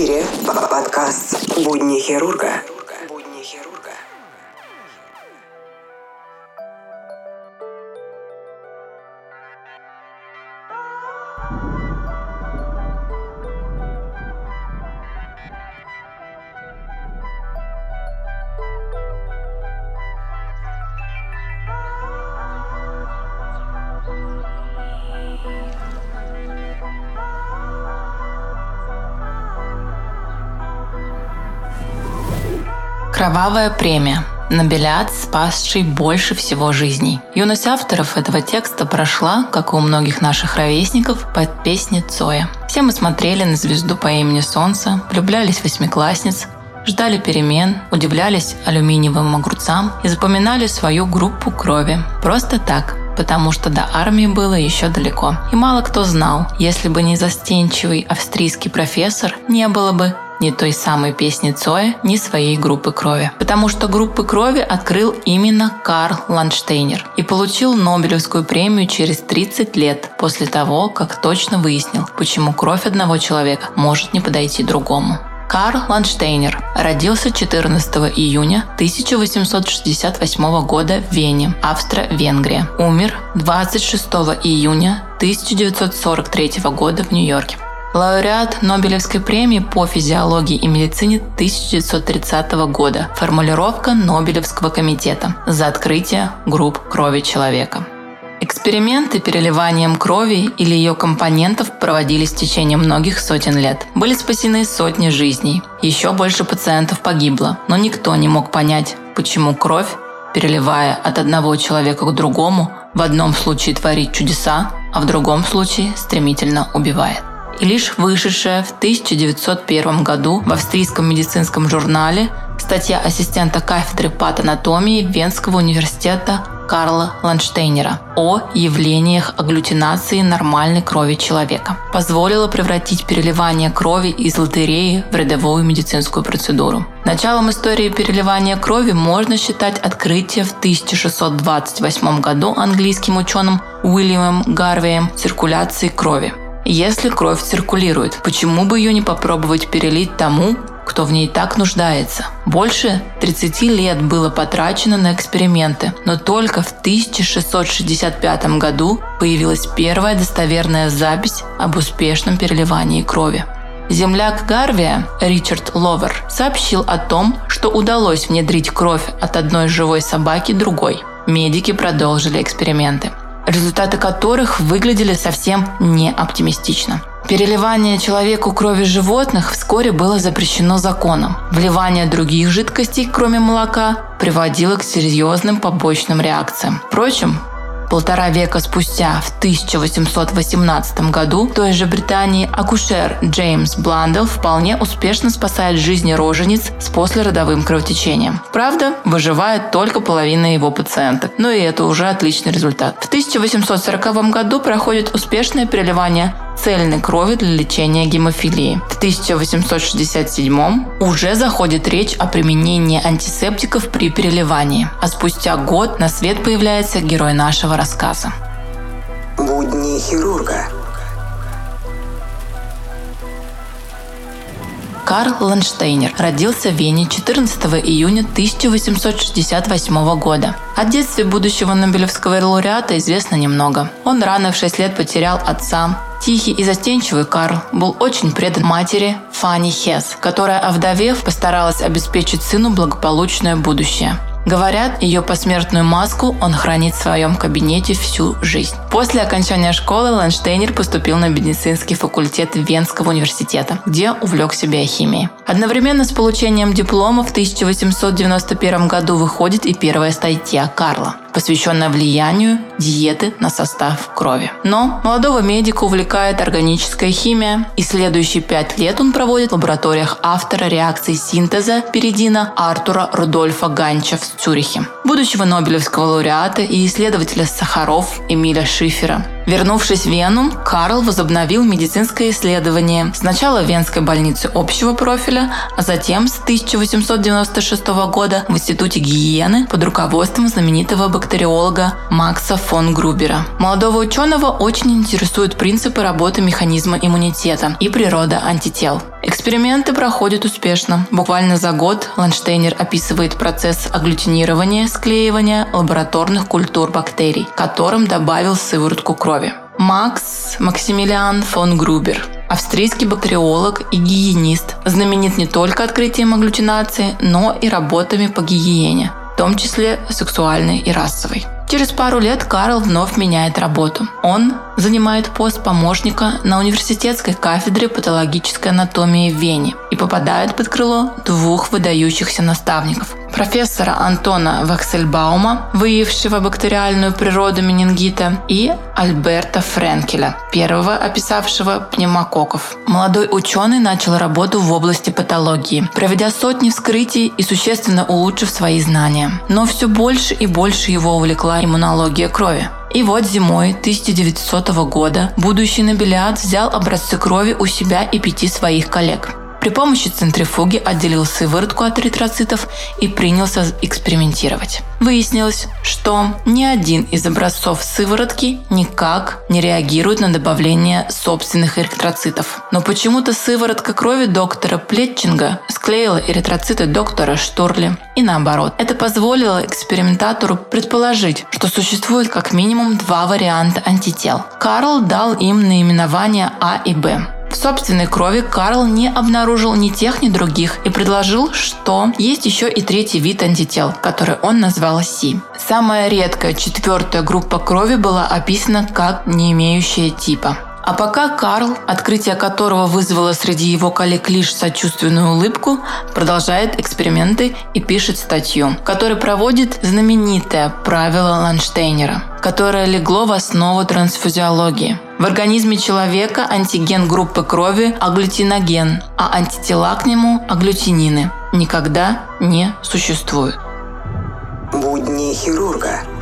Эфире подкаст «Будни хирурга». Кровавая премия. Нобелиат, спасший больше всего жизней. Юность авторов этого текста прошла, как и у многих наших ровесников, под песни Цоя. Все мы смотрели на звезду по имени Солнце, влюблялись в восьмиклассниц, ждали перемен, удивлялись алюминиевым огурцам и запоминали свою группу крови. Просто так, потому что до армии было еще далеко. И мало кто знал, если бы не застенчивый австрийский профессор, не было бы ни той самой песни Цоя, ни своей группы крови. Потому что группы крови открыл именно Карл Ланштейнер и получил Нобелевскую премию через 30 лет после того, как точно выяснил, почему кровь одного человека может не подойти другому. Карл Ланштейнер родился 14 июня 1868 года в Вене, Австро-Венгрия. Умер 26 июня 1943 года в Нью-Йорке. Лауреат Нобелевской премии по физиологии и медицине 1930 года. Формулировка Нобелевского комитета за открытие групп крови человека. Эксперименты переливанием крови или ее компонентов проводились в течение многих сотен лет. Были спасены сотни жизней. Еще больше пациентов погибло, но никто не мог понять, почему кровь, переливая от одного человека к другому, в одном случае творит чудеса, а в другом случае стремительно убивает и лишь вышедшая в 1901 году в австрийском медицинском журнале статья ассистента кафедры патанатомии Венского университета Карла Ланштейнера о явлениях агглютинации нормальной крови человека позволила превратить переливание крови из лотереи в рядовую медицинскую процедуру. Началом истории переливания крови можно считать открытие в 1628 году английским ученым Уильямом Гарвеем циркуляции крови. Если кровь циркулирует, почему бы ее не попробовать перелить тому, кто в ней так нуждается. Больше 30 лет было потрачено на эксперименты, но только в 1665 году появилась первая достоверная запись об успешном переливании крови. Земляк Гарвия Ричард Ловер сообщил о том, что удалось внедрить кровь от одной живой собаки другой. Медики продолжили эксперименты результаты которых выглядели совсем не оптимистично. Переливание человеку крови животных вскоре было запрещено законом. Вливание других жидкостей, кроме молока, приводило к серьезным побочным реакциям. Впрочем, Полтора века спустя, в 1818 году, в той же Британии акушер Джеймс Бландел вполне успешно спасает жизни рожениц с послеродовым кровотечением. Правда, выживает только половина его пациенток, но и это уже отличный результат. В 1840 году проходит успешное переливание цельной крови для лечения гемофилии. В 1867 уже заходит речь о применении антисептиков при переливании, а спустя год на свет появляется герой нашего рассказа. Будни хирурга. Карл Ланштейнер родился в Вене 14 июня 1868 года. О детстве будущего Нобелевского лауреата известно немного. Он рано в 6 лет потерял отца, Тихий и застенчивый Карл был очень предан матери Фанни Хес, которая, овдовев, постаралась обеспечить сыну благополучное будущее. Говорят, ее посмертную маску он хранит в своем кабинете всю жизнь. После окончания школы Ланштейнер поступил на медицинский факультет Венского университета, где увлекся биохимией. Одновременно с получением диплома в 1891 году выходит и первая статья Карла посвященная влиянию диеты на состав крови. Но молодого медика увлекает органическая химия, и следующие пять лет он проводит в лабораториях автора реакции синтеза перидина Артура Рудольфа Ганча в Цюрихе, будущего Нобелевского лауреата и исследователя сахаров Эмиля Шифера, Вернувшись в Вену, Карл возобновил медицинское исследование. Сначала в Венской больнице общего профиля, а затем с 1896 года в Институте гигиены под руководством знаменитого бактериолога Макса фон Грубера. Молодого ученого очень интересуют принципы работы механизма иммунитета и природа антител. Эксперименты проходят успешно. Буквально за год Ланштейнер описывает процесс агглютинирования, склеивания лабораторных культур бактерий, которым добавил сыворотку крови. Макс Максимилиан фон Грубер австрийский бактериолог и гигиенист, знаменит не только открытием агглютинации, но и работами по гигиене, в том числе сексуальной и расовой. Через пару лет Карл вновь меняет работу. Он занимает пост помощника на университетской кафедре патологической анатомии в Вене и попадает под крыло двух выдающихся наставников профессора Антона Ваксельбаума, выявившего бактериальную природу менингита, и Альберта Френкеля, первого описавшего пневмококков. Молодой ученый начал работу в области патологии, проведя сотни вскрытий и существенно улучшив свои знания. Но все больше и больше его увлекла иммунология крови. И вот зимой 1900 года будущий Нобелиад взял образцы крови у себя и пяти своих коллег. При помощи центрифуги отделил сыворотку от эритроцитов и принялся экспериментировать. Выяснилось, что ни один из образцов сыворотки никак не реагирует на добавление собственных эритроцитов. Но почему-то сыворотка крови доктора Плетчинга склеила эритроциты доктора Шторли и наоборот. Это позволило экспериментатору предположить, что существует как минимум два варианта антител. Карл дал им наименования А и Б. В собственной крови Карл не обнаружил ни тех, ни других и предложил, что есть еще и третий вид антител, который он назвал Си. Самая редкая четвертая группа крови была описана как не имеющая типа. А пока Карл, открытие которого вызвало среди его коллег лишь сочувственную улыбку, продолжает эксперименты и пишет статью, которая проводит знаменитое правило Ланштейнера, которое легло в основу трансфузиологии. В организме человека антиген группы крови – агглютиноген, а антитела к нему – агглютинины. Никогда не существует. Будни хирурга –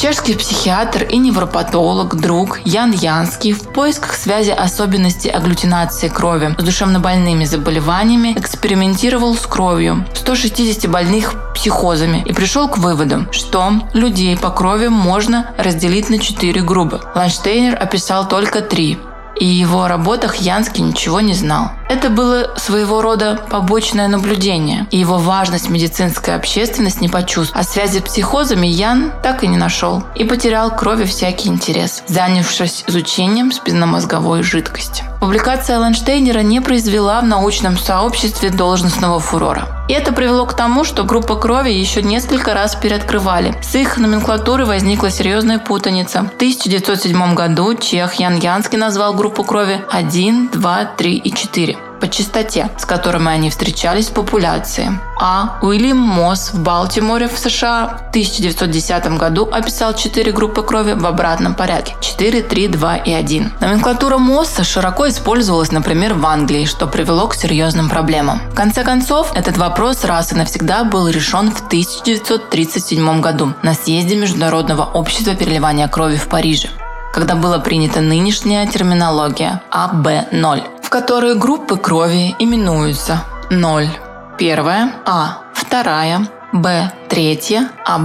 Чешский психиатр и невропатолог, друг Ян Янский в поисках связи особенностей агглютинации крови с душевнобольными заболеваниями экспериментировал с кровью 160 больных психозами и пришел к выводу, что людей по крови можно разделить на четыре группы. Ланштейнер описал только три и его работах Янский ничего не знал. Это было своего рода побочное наблюдение, и его важность медицинская общественность не почувствовала. А связи с психозами Ян так и не нашел и потерял крови всякий интерес, занявшись изучением спинномозговой жидкости. Публикация Ланштейнера не произвела в научном сообществе должностного фурора. И это привело к тому, что группа крови еще несколько раз переоткрывали. С их номенклатурой возникла серьезная путаница. В 1907 году Чех Ян Янский назвал группу крови 1, 2, 3 и 4 по частоте, с которыми они встречались в популяции. А Уильям Мосс в Балтиморе в США в 1910 году описал четыре группы крови в обратном порядке – 4, 3, 2 и 1. Номенклатура Мосса широко использовалась, например, в Англии, что привело к серьезным проблемам. В конце концов, этот вопрос раз и навсегда был решен в 1937 году на съезде Международного общества переливания крови в Париже когда была принята нынешняя терминология АБ0 которые группы крови именуются 0. Первая А. Вторая Б. Третья, а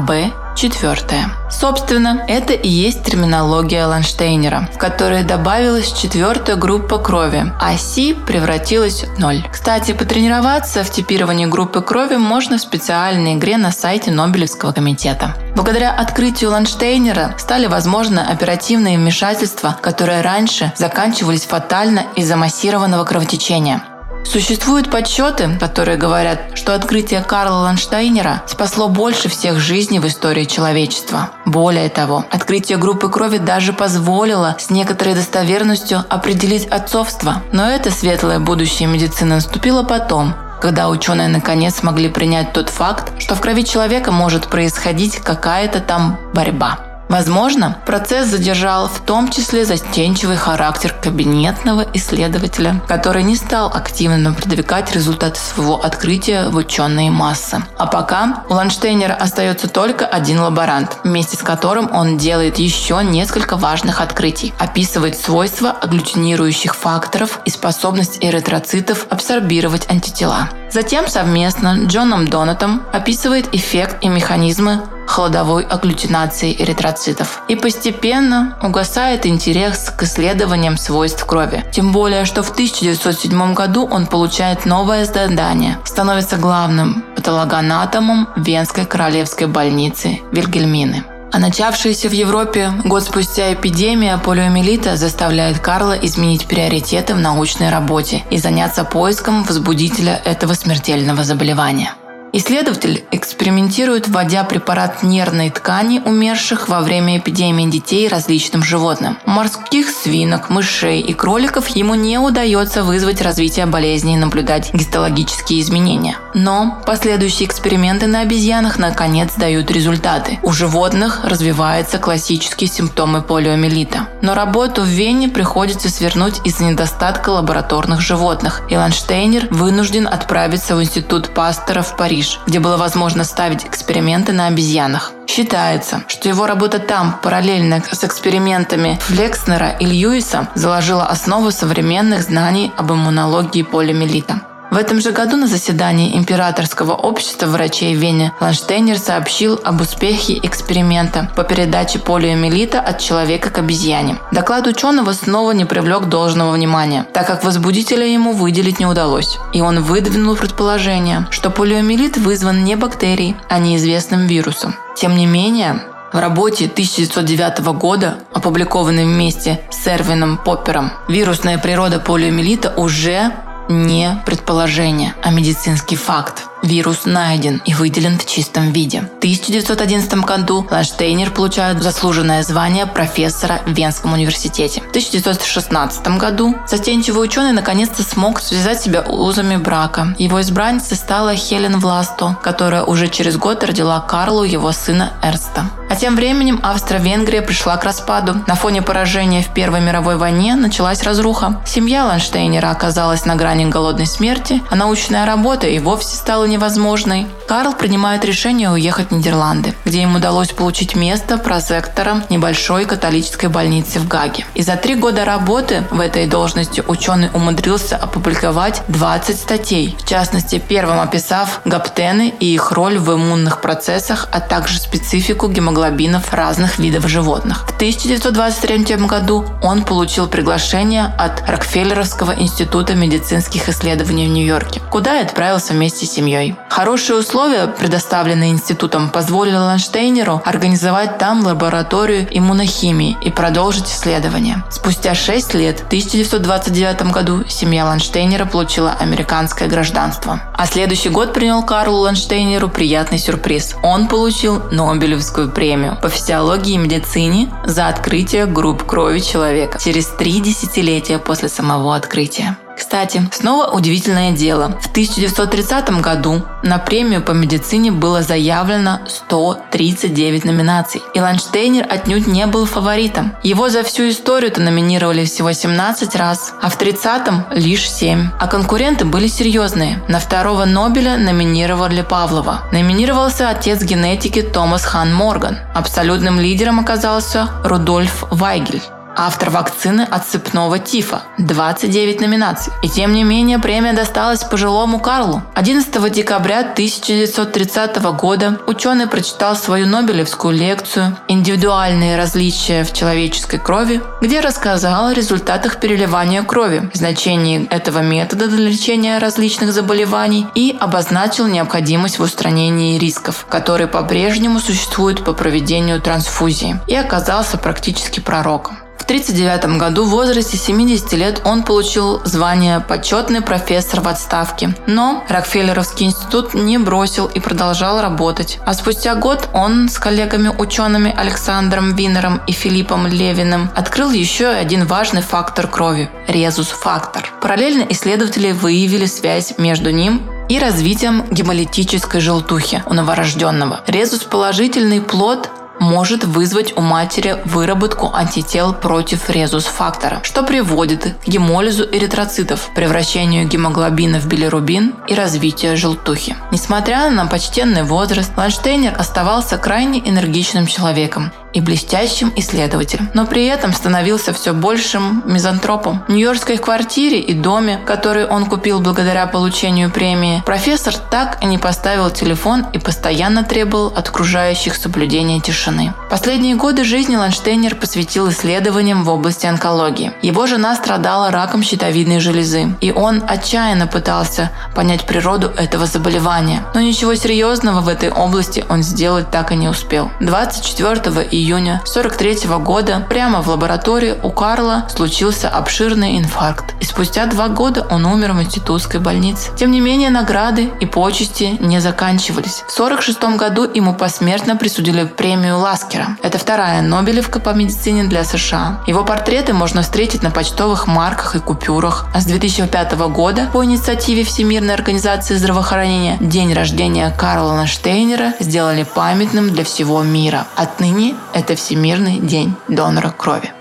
Б четвертая. Собственно, это и есть терминология Ланштейнера, в которой добавилась четвертая группа крови, а Си превратилась в ноль. Кстати, потренироваться в типировании группы крови можно в специальной игре на сайте Нобелевского комитета. Благодаря открытию Ланштейнера стали возможны оперативные вмешательства, которые раньше заканчивались фатально из-за массированного кровотечения. Существуют подсчеты, которые говорят, что открытие Карла Ланштейнера спасло больше всех жизней в истории человечества. Более того, открытие группы крови даже позволило с некоторой достоверностью определить отцовство. Но это светлое будущее медицины наступило потом, когда ученые наконец смогли принять тот факт, что в крови человека может происходить какая-то там борьба. Возможно, процесс задержал в том числе застенчивый характер кабинетного исследователя, который не стал активно продвигать результаты своего открытия в ученые массы. А пока у Ланштейнера остается только один лаборант, вместе с которым он делает еще несколько важных открытий, описывает свойства агглютинирующих факторов и способность эритроцитов абсорбировать антитела. Затем совместно Джоном Донатом описывает эффект и механизмы холодовой агглютинации эритроцитов. И постепенно угасает интерес к исследованиям свойств крови. Тем более, что в 1907 году он получает новое задание, становится главным патологоанатомом Венской королевской больницы Вильгельмины. А начавшаяся в Европе год спустя эпидемия полиомиелита заставляет Карла изменить приоритеты в научной работе и заняться поиском возбудителя этого смертельного заболевания. Исследователь экспериментирует, вводя препарат нервной ткани умерших во время эпидемии детей различным животным. У морских свинок, мышей и кроликов ему не удается вызвать развитие болезни и наблюдать гистологические изменения. Но последующие эксперименты на обезьянах наконец дают результаты. У животных развиваются классические симптомы полиомиелита. Но работу в Вене приходится свернуть из-за недостатка лабораторных животных, и Ланштейнер вынужден отправиться в Институт Пастера в Париж Париж, где было возможно ставить эксперименты на обезьянах. Считается, что его работа там, параллельно с экспериментами Флекснера и Льюиса, заложила основу современных знаний об иммунологии полиомиелита. В этом же году на заседании Императорского общества врачей в Вене Ланштейнер сообщил об успехе эксперимента по передаче полиомиелита от человека к обезьяне. Доклад ученого снова не привлек должного внимания, так как возбудителя ему выделить не удалось. И он выдвинул предположение, что полиомиелит вызван не бактерией, а неизвестным вирусом. Тем не менее, в работе 1909 года, опубликованной вместе с Эрвином Поппером, вирусная природа полиомиелита уже не предположение, а медицинский факт. Вирус найден и выделен в чистом виде. В 1911 году Ланштейнер получает заслуженное звание профессора в Венском университете. В 1916 году застенчивый ученый наконец-то смог связать себя узами брака. Его избранницей стала Хелен Власто, которая уже через год родила Карлу его сына Эрста. А тем временем Австро-Венгрия пришла к распаду. На фоне поражения в Первой мировой войне началась разруха. Семья Ланштейнера оказалась на грани голодной смерти, а научная работа и вовсе стала невозможной. Карл принимает решение уехать в Нидерланды, где им удалось получить место прозектора небольшой католической больницы в Гаге. И за три года работы в этой должности ученый умудрился опубликовать 20 статей, в частности, первым описав гаптены и их роль в иммунных процессах, а также специфику гемоглобинов разных видов животных. В 1923 году он получил приглашение от Рокфеллеровского института медицинских исследований в Нью-Йорке, куда и отправился вместе с семьей. Хорошие условия, предоставленные институтом, позволили Ланштейнеру организовать там лабораторию иммунохимии и продолжить исследования. Спустя 6 лет, в 1929 году, семья Ланштейнера получила американское гражданство. А следующий год принял Карлу Ланштейнеру приятный сюрприз. Он получил Нобелевскую премию по физиологии и медицине за открытие групп крови человека через три десятилетия после самого открытия. Кстати, снова удивительное дело. В 1930 году на премию по медицине было заявлено 139 номинаций. И Ланштейнер отнюдь не был фаворитом. Его за всю историю-то номинировали всего 17 раз, а в 30-м лишь 7. А конкуренты были серьезные. На второго Нобеля номинировали Павлова. Номинировался отец генетики Томас Хан Морган. Абсолютным лидером оказался Рудольф Вайгель автор вакцины от цепного тифа. 29 номинаций. И тем не менее премия досталась пожилому Карлу. 11 декабря 1930 года ученый прочитал свою Нобелевскую лекцию «Индивидуальные различия в человеческой крови», где рассказал о результатах переливания крови, значении этого метода для лечения различных заболеваний и обозначил необходимость в устранении рисков, которые по-прежнему существуют по проведению трансфузии, и оказался практически пророком. 1939 году в возрасте 70 лет он получил звание почетный профессор в отставке. Но Рокфеллеровский институт не бросил и продолжал работать. А спустя год он с коллегами-учеными Александром Винером и Филиппом Левиным открыл еще один важный фактор крови – резус-фактор. Параллельно исследователи выявили связь между ним и развитием гемолитической желтухи у новорожденного. Резус – положительный плод может вызвать у матери выработку антител против резус-фактора, что приводит к гемолизу эритроцитов, превращению гемоглобина в билирубин и развитию желтухи. Несмотря на почтенный возраст, Ланштейнер оставался крайне энергичным человеком и блестящим исследователем, но при этом становился все большим мизантропом. В нью-йоркской квартире и доме, который он купил благодаря получению премии, профессор так и не поставил телефон и постоянно требовал от окружающих соблюдения тишины. Последние годы жизни Ланштейнер посвятил исследованиям в области онкологии. Его жена страдала раком щитовидной железы, и он отчаянно пытался понять природу этого заболевания. Но ничего серьезного в этой области он сделать так и не успел. 24 июня 43 года прямо в лаборатории у Карла случился обширный инфаркт. И спустя два года он умер в институтской больнице. Тем не менее, награды и почести не заканчивались. В 46 году ему посмертно присудили премию Ласкера. Это вторая Нобелевка по медицине для США. Его портреты можно встретить на почтовых марках и купюрах. А с 2005 года по инициативе Всемирной организации здравоохранения день рождения Карла Наштейнера сделали памятным для всего мира. Отныне это Всемирный день донора крови.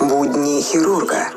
Будни хирурга.